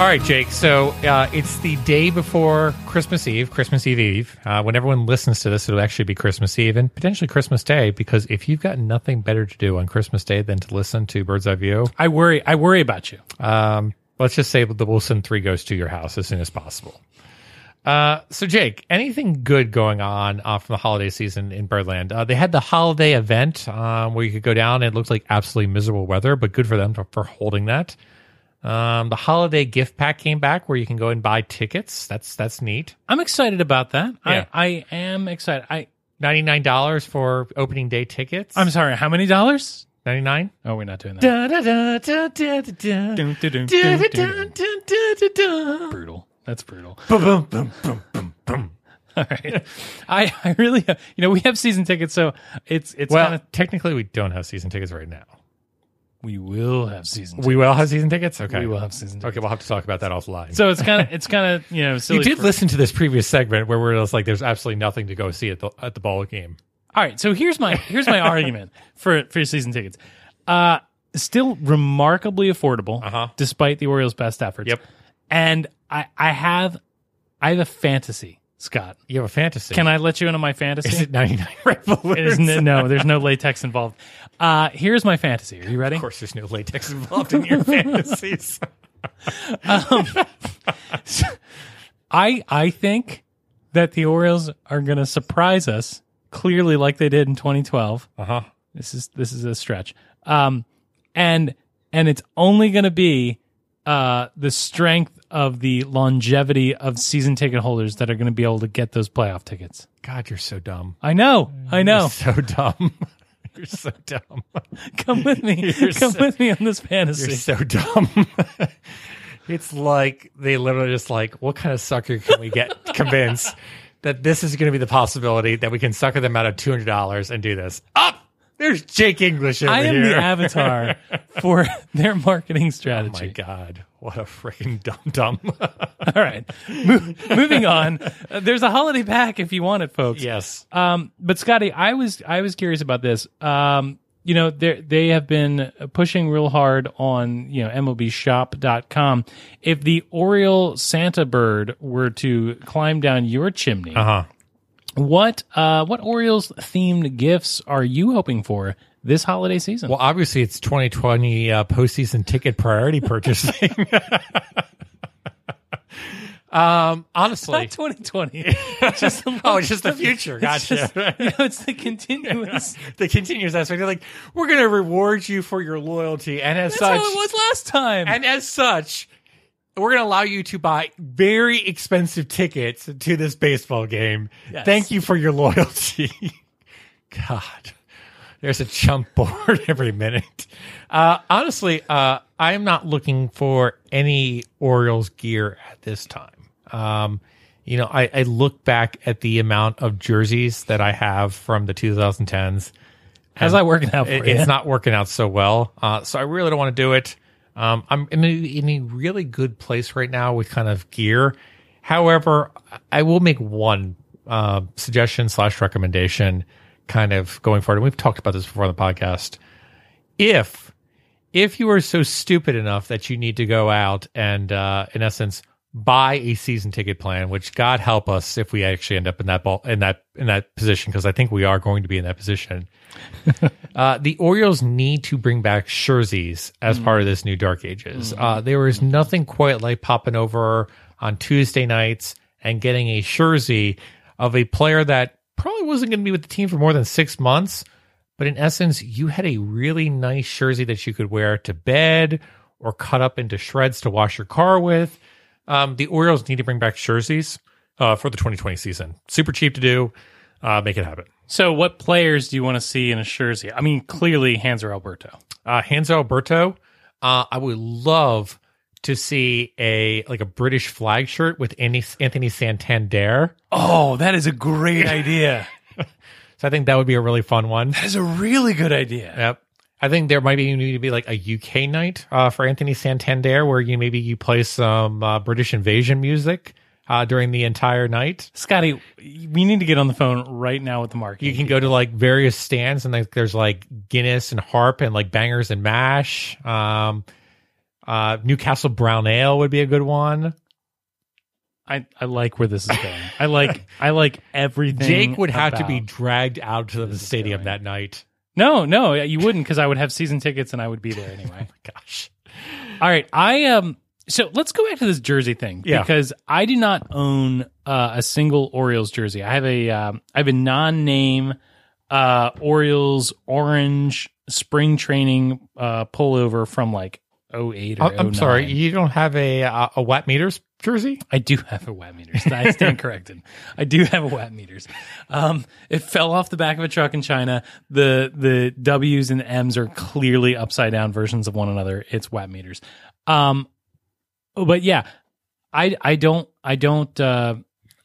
All right, Jake. So uh, it's the day before Christmas Eve, Christmas Eve Eve. Uh, when everyone listens to this, it'll actually be Christmas Eve and potentially Christmas Day. Because if you've got nothing better to do on Christmas Day than to listen to Bird's Eye View, I worry. I worry about you. um, let's just say the Wilson Three goes to your house as soon as possible. Uh, so Jake, anything good going on uh, from the holiday season in Birdland? Uh, they had the holiday event um, where you could go down. It looked like absolutely miserable weather, but good for them for, for holding that. Um, the holiday gift pack came back where you can go and buy tickets. That's that's neat. I'm excited about that. Yeah. I, I am excited. I Ninety nine dollars for opening day tickets. I'm sorry. How many dollars? ninety nine. Oh, we're not doing that. Brutal. That's brutal. Boom, boom, boom, boom, boom. All right. I, I really, you know, we have season tickets, so it's it's Well, kind of technically, we don't have season tickets right now. We will have season. We will have season tickets. Okay, We will have season tickets. Okay, we'll have to talk about that offline. So it's kind of it's kind of you know silly you did for- listen to this previous segment where we're just like, "There's absolutely nothing to go see at the at the ball game." All right, so here's my here's my argument for for season tickets. Uh still remarkably affordable Uh-huh. despite the Orioles' best efforts. Yep. And I I have I have a fantasy, Scott. You have a fantasy. Can I let you into my fantasy? Is it 99 red balloons? It is n- no, there's no latex involved. Uh here's my fantasy. Are you ready? Of course, there's no latex involved in your fantasies. I I think that the Orioles are going to surprise us clearly like they did in 2012. Uh huh. This is this is a stretch. Um, and and it's only going to be uh the strength of the longevity of season ticket holders that are going to be able to get those playoff tickets. God, you're so dumb. I know, I know. You're so dumb. you're so dumb. Come with me, You're come so- with me on this fantasy. You're so dumb. it's like they literally just like, what kind of sucker can we get convinced that this is going to be the possibility that we can sucker them out of two hundred dollars and do this? Up, there's Jake English over I am here. the avatar for their marketing strategy. Oh my god, what a freaking dumb dumb. All right, Mo- moving on. Uh, there's a holiday pack if you want it, folks. yes. Um, but Scotty, I was I was curious about this. Um, you know, they they have been pushing real hard on you know MLBShop.com. If the Oriole Santa bird were to climb down your chimney, Uh huh. What uh what Orioles themed gifts are you hoping for this holiday season? Well, obviously it's 2020 uh, postseason ticket priority purchasing. um, honestly, not 2020. just oh, it's just the future. It's Gotcha. just- you know, it's the continuous. the continuous aspect. They're like, we're going to reward you for your loyalty, and as That's such, how it was last time. and as such, we're going to allow you to buy very expensive tickets to this baseball game. Yes. Thank you for your loyalty. God, there's a chump board every minute. Uh, honestly, uh, I am not looking for any Orioles gear at this time. Um, you know, I, I look back at the amount of jerseys that I have from the 2010s. How's that working out for It- you? it's not working out so well. Uh, so I really don't want to do it. Um, I'm in a, in a really good place right now with kind of gear. However, I will make one uh, suggestion slash recommendation kind of going forward. And we've talked about this before on the podcast. If if you are so stupid enough that you need to go out and uh, in essence buy a season ticket plan, which God help us if we actually end up in that ball in that in that position because I think we are going to be in that position. uh, the Orioles need to bring back jerseys as part of this new Dark Ages. Uh, there is nothing quite like popping over on Tuesday nights and getting a jersey of a player that probably wasn't going to be with the team for more than six months. But in essence, you had a really nice jersey that you could wear to bed or cut up into shreds to wash your car with. Um, the Orioles need to bring back jerseys uh, for the 2020 season. Super cheap to do. Uh, make it happen. So, what players do you want to see in a jersey? I mean, clearly Hanser Alberto. Uh, Hanzo Alberto. Uh, I would love to see a like a British flag shirt with Anthony, Anthony Santander. Oh, that is a great idea. So I think that would be a really fun one. That is a really good idea. Yep. I think there might be need to be like a UK night uh, for Anthony Santander, where you maybe you play some uh, British invasion music uh, during the entire night. Scotty, we need to get on the phone right now with the market. You can go to like various stands, and like there's like Guinness and Harp and like Bangers and Mash. Um, uh, Newcastle Brown Ale would be a good one. I, I like where this is going. I like I like everything. Jake would have to be dragged out to the stadium that night. No, no, you wouldn't because I would have season tickets and I would be there anyway. Gosh. All right, I um. So let's go back to this jersey thing Yeah. because I do not own uh, a single Orioles jersey. I have a um, I have a non-name uh, Orioles orange spring training uh, pullover from like 08 or I'm, I'm sorry, you don't have a uh, a watt meters jersey. I do have a watt meters. I stand corrected. I do have a watt meters. Um, it fell off the back of a truck in China. The the W's and M's are clearly upside down versions of one another. It's watt meters. Um, but yeah, I I don't I don't uh,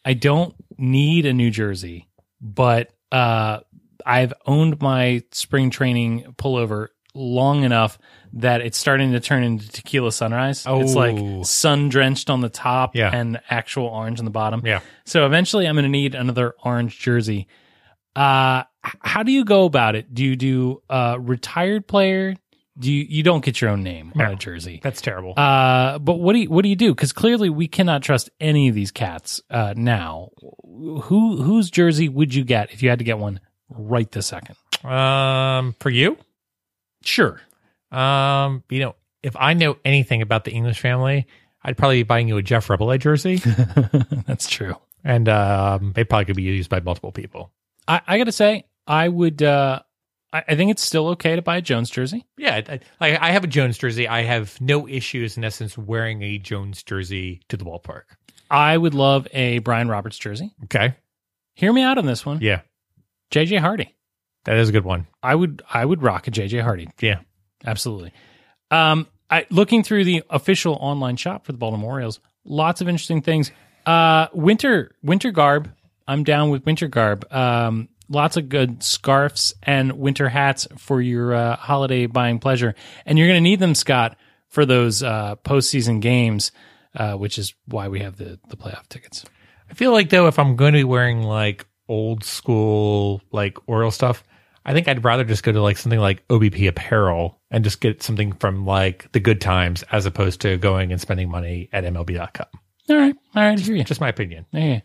I don't need a New Jersey, but uh, I've owned my spring training pullover long enough that it's starting to turn into tequila sunrise. Oh. It's like sun drenched on the top Yeah. and actual orange on the bottom. Yeah. So eventually I'm going to need another orange jersey. Uh, how do you go about it? Do you do uh, retired player? Do you, you don't get your own name on No. a jersey? That's terrible. Uh, but what do you, what do you do? Because clearly we cannot trust any of these cats uh, now. Who whose jersey would you get if you had to get one right this second? um, for you, Sure. um, you know, if I know anything about the English family, I'd probably be buying you a Jeff Reboulet jersey, That's true. and um, they probably could be used by multiple people. I, I got to say, I would. Uh, I, I think it's still okay to buy a Jones jersey. Yeah, I, I, I have a Jones jersey. I have no issues, in essence, wearing a Jones jersey to the ballpark. I would love a Brian Roberts jersey. Okay. Hear me out on this one. Yeah, JJ Hardy. That is a good one. I would. I would rock a JJ Hardy. Yeah. Absolutely. Um, I looking through the official online shop for the Baltimore Orioles, lots of interesting things. Uh, winter winter garb. I'm down with winter garb. Um, lots of good scarves and winter hats for your uh, holiday buying pleasure, and you're going to need them, Scott, for those uh, postseason games, uh, which is why we have the the playoff tickets. I feel like though, if I'm going to be wearing like old school like Oriole stuff, I think I'd rather just go to like something like OBP apparel and just get something from like the good times as opposed to going and spending money at MLB.com. All right, all right, you. Just my opinion. Yeah.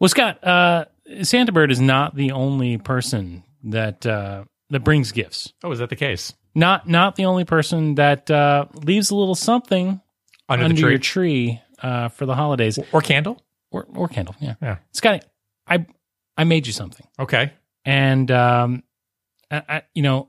Well, Scott, uh, Santa Bird is not the only person that uh, that brings gifts. Oh, is that the case? Not not the only person that uh, leaves a little something Under, under, tree your tree uh, for the holidays or candle? or or candle. Yeah, Yeah. Scotty, I I made you something, Okay. and um, I, I, you know,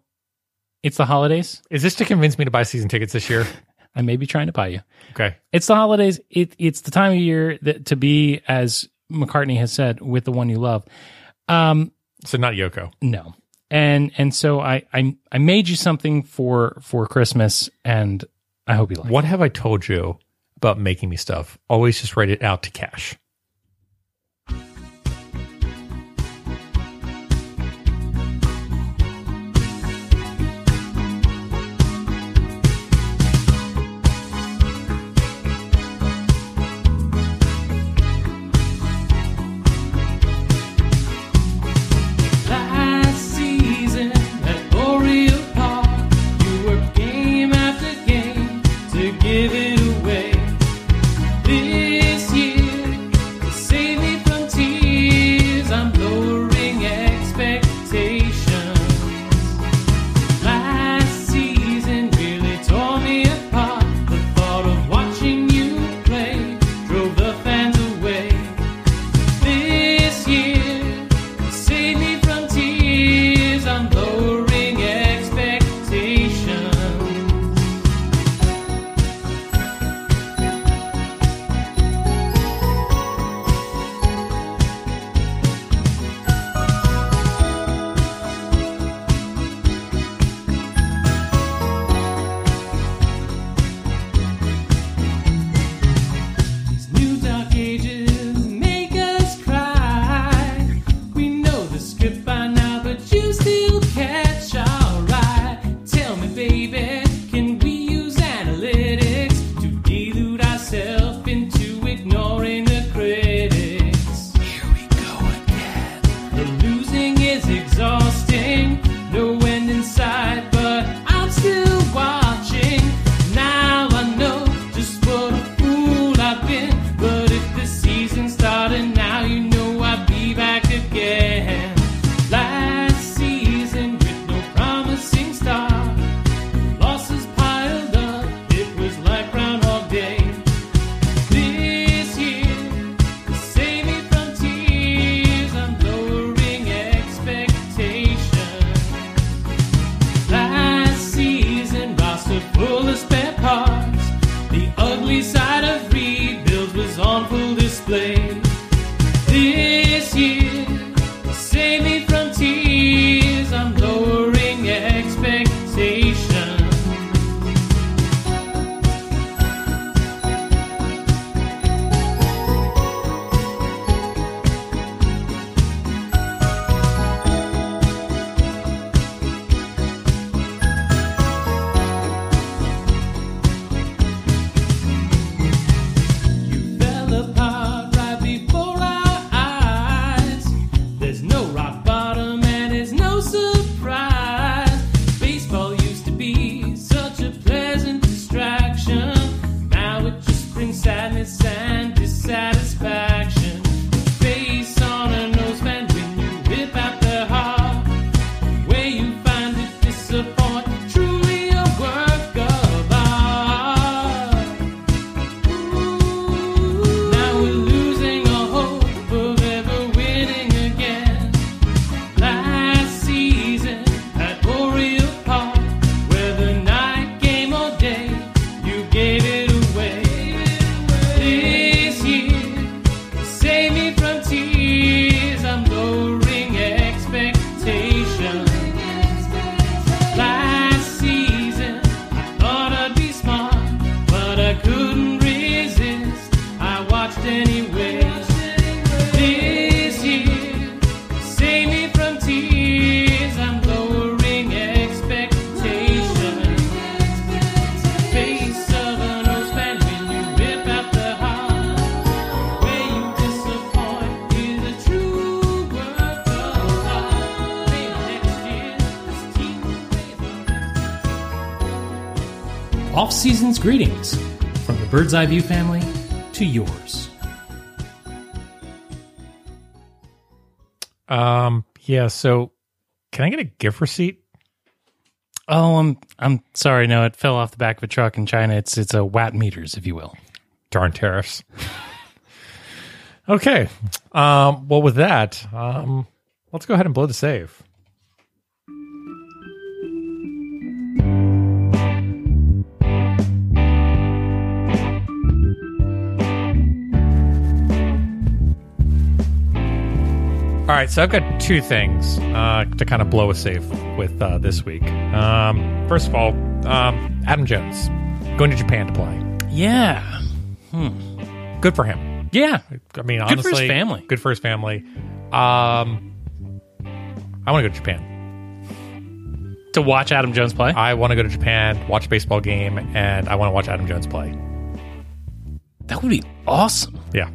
it's the holidays. Is this to convince me to buy season tickets this year? I may be trying to buy you. Okay. It's the holidays. It, it's the time of year that to be, as McCartney has said, with the one you love. Um, So not Yoko. No. And and so I I I made you something for for Christmas and I hope you like. it. What have I told you about making me stuff? Always just write it out to cash. Bird's Eye View family to yours. Um, yeah. So, can I get a gift receipt? Oh, I'm I'm sorry. No, it fell off the back of a truck in China. It's it's a watt meters, if you will. Darn tariffs. okay. Um, well, with that, um, let's go ahead and blow the save. All right, so I've got two things uh, to kind of blow a safe with uh, this week. Um, first of all, um, Adam Jones going to Japan to play. Yeah, Good for him. yeah. I mean, honestly, Good for his family. Good for his family. Um, I want to go to Japan. To watch Adam Jones play. I want to go to Japan, watch a baseball game, and I want to watch Adam Jones play. That would be awesome. Yeah,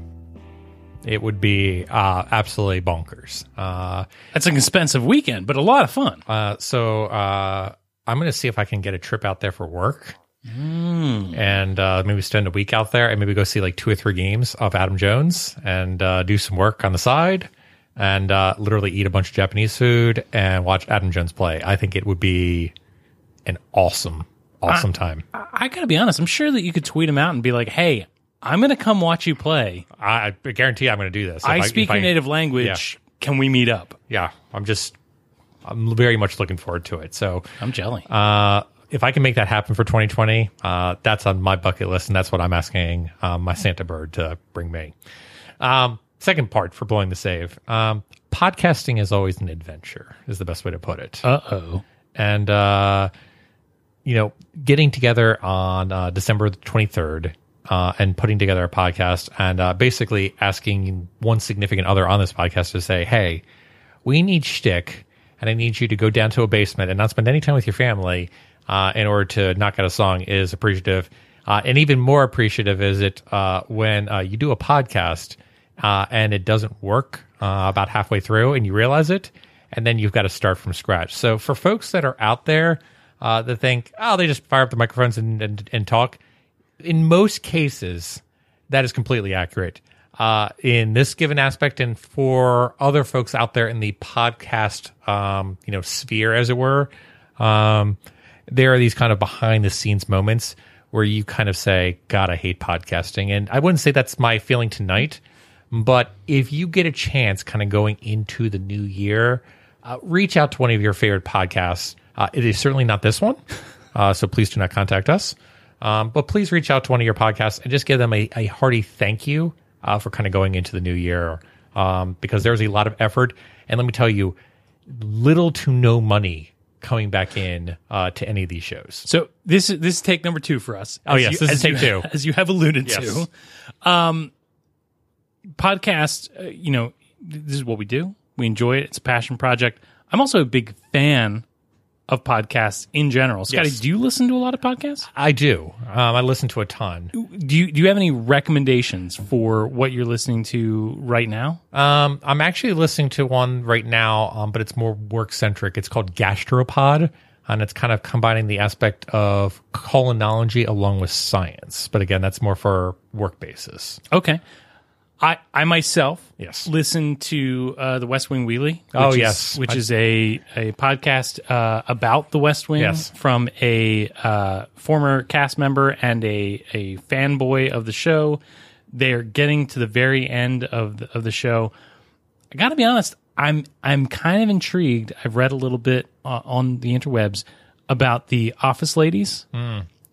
it would be uh, absolutely bonkers. Uh, That's an expensive weekend, but a lot of fun. uh, so uh, I'm going to see if I can get a trip out there for work. And uh, maybe spend a week out there and maybe go see like two or three games of Adam Jones and uh, do some work on the side and uh, literally eat a bunch of Japanese food and watch Adam Jones play. I think it would be an awesome, awesome time. I, I gotta be honest. I'm sure that you could tweet him out and be like, "Hey, I'm gonna come watch you play. I, I guarantee I'm going to do this. If I if speak your native language. Can we meet up?" Yeah, I'm just, I'm very much looking forward to it. So, I'm jelly. uh, if I can make that happen for 2020, uh, that's on my bucket list, and that's what I'm asking um, my Santa bird to bring me. Um, second part for blowing the save. Um, podcasting is always an adventure, is the best way to put it. Uh oh. and uh, you know, getting together on uh, December the 23rd uh, and putting together a podcast and uh, basically asking one significant other on this podcast to say, "Hey, we need shtick, and I need you to go down to a basement and not spend any time with your family uh, in order to knock out a song." Is appreciative, uh, and even more appreciative is it uh, when uh, you do a podcast and it doesn't work about halfway through, and you realize it, and then you've got to start from scratch. So for folks that are out there that think, "Oh, they just fire up the microphones and, and, and talk," in most cases, that is completely accurate. Uh, in this given aspect, and for other folks out there in the podcast, um, you know, sphere, as it were, um, there are these kind of behind the scenes moments where you kind of say, "God, I hate podcasting," and I wouldn't say that's my feeling tonight. But if you get a chance, kind of going into the new year, uh, reach out to one of your favorite podcasts. Uh, it is certainly not this one, uh, so please do not contact us. Um, but please reach out to one of your podcasts and just give them a, a hearty thank you uh, for kind of going into the new year um, because there's a lot of effort. And let me tell you, little to no money coming back in uh, to any of these shows. So this is this is take number two for us. Oh, yes, you- this is take you- two. as you have alluded Yes. to. Um, podcast, uh, you know, this is what we do. We enjoy it. It's a passion project. I'm also a big fan of podcasts in general. Scotty, Yes. do you listen to a lot of podcasts? I do. Um, I listen to a ton. Do you do you have any recommendations for what you're listening to right now? Um, I'm actually listening to one right now, um, but it's more work centric. It's called Gastropod, and it's kind of combining the aspect of culinology along with science. But again, that's more for work basis. Okay. I, I myself Yes. listen to uh, the West Wing Weekly. Oh, is, yes. which I- is a a podcast uh, about the West Wing Yes. from a uh, former cast member and a a fanboy of the show. They're getting to the very end of the, of the show. I got to be honest. I'm I'm kind of intrigued. I've read a little bit uh, on the interwebs about the Office Ladies,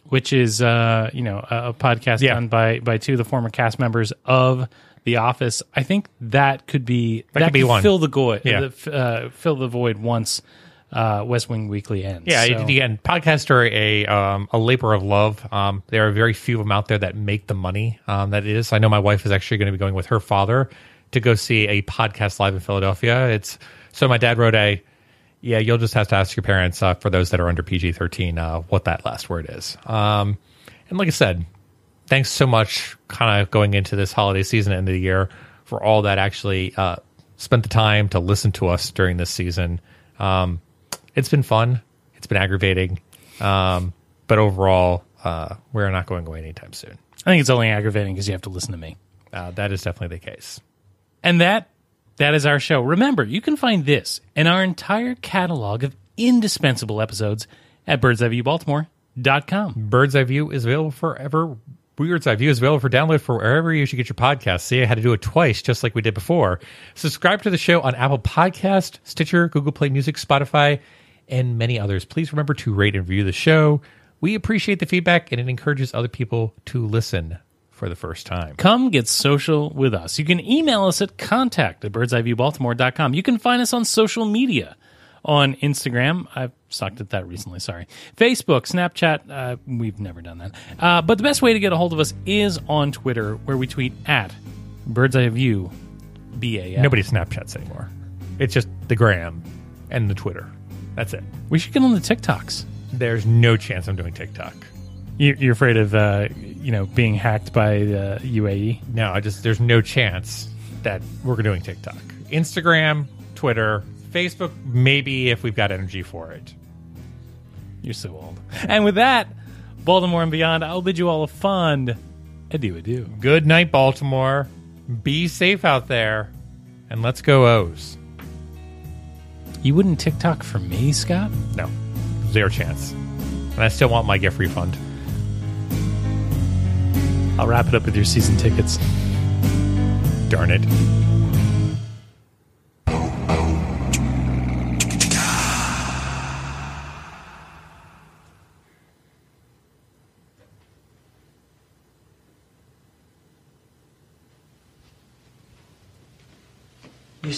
which is uh, you know a, podcast. Yeah. done by by two of the former cast members of The Office. I think that could be that, could be one. fill the void. Yeah. the, uh, fill the void once uh, West Wing Weekly ends. Yeah, So- again, podcasts are a um, a labor of love. Um, there are very few of them out there that make the money um, that it is. I know my wife is actually going to be going with her father to go see a podcast live in Philadelphia. It's so my dad wrote a yeah. You'll just have to ask your parents uh, for those that are under PG thirteen uh, what that last word is. Um, and like I said, thanks so much, kind of going into this holiday season, end of the year, for all that actually uh, spent the time to listen to us during this season. Um, it's been fun. It's been aggravating, um, but overall, uh, we're not going away anytime soon. I think it's only aggravating because you have to listen to me. Uh, that is definitely the case. And that that is our show. Remember, you can find this and our entire catalog of indispensable episodes at birdseyeviewbaltimore.com. Bird's Eye View is available forever. Bird's Eye View is available for download for wherever you should get your podcast. See, I had to do it twice, just like we did before. Subscribe to the show on Apple Podcast, Stitcher, Google Play Music, Spotify, and many others. Please remember to rate and review the show. We appreciate the feedback, and it encourages other people to listen for the first time. Come get social with us. You can email us at contact at birdseyeviewbaltimore.com. You can find us on social media on Instagram. I've sucked at that recently, sorry. Facebook, Snapchat, uh, we've never done that. Uh, but the best way to get a hold of us is on Twitter, where we tweet at Bird's Eye View, B-A-L. Nobody Snapchats anymore. It's just the gram and the Twitter. That's it. We should get on the TikToks. There's no chance I'm doing TikTok. You- You're afraid of, uh, you know, being hacked by the UAE? No, I just there's no chance that we're doing TikTok. Instagram, Twitter, Facebook, maybe if we've got energy for it. You're so old. And with that, Baltimore and beyond, I'll bid you all a fond adieu adieu. Good night, Baltimore. Be safe out there, and let's go O's. You wouldn't TikTok for me, Scott? No, zero chance. And I still want my gift refund. I'll wrap it up with your season tickets. Darn it.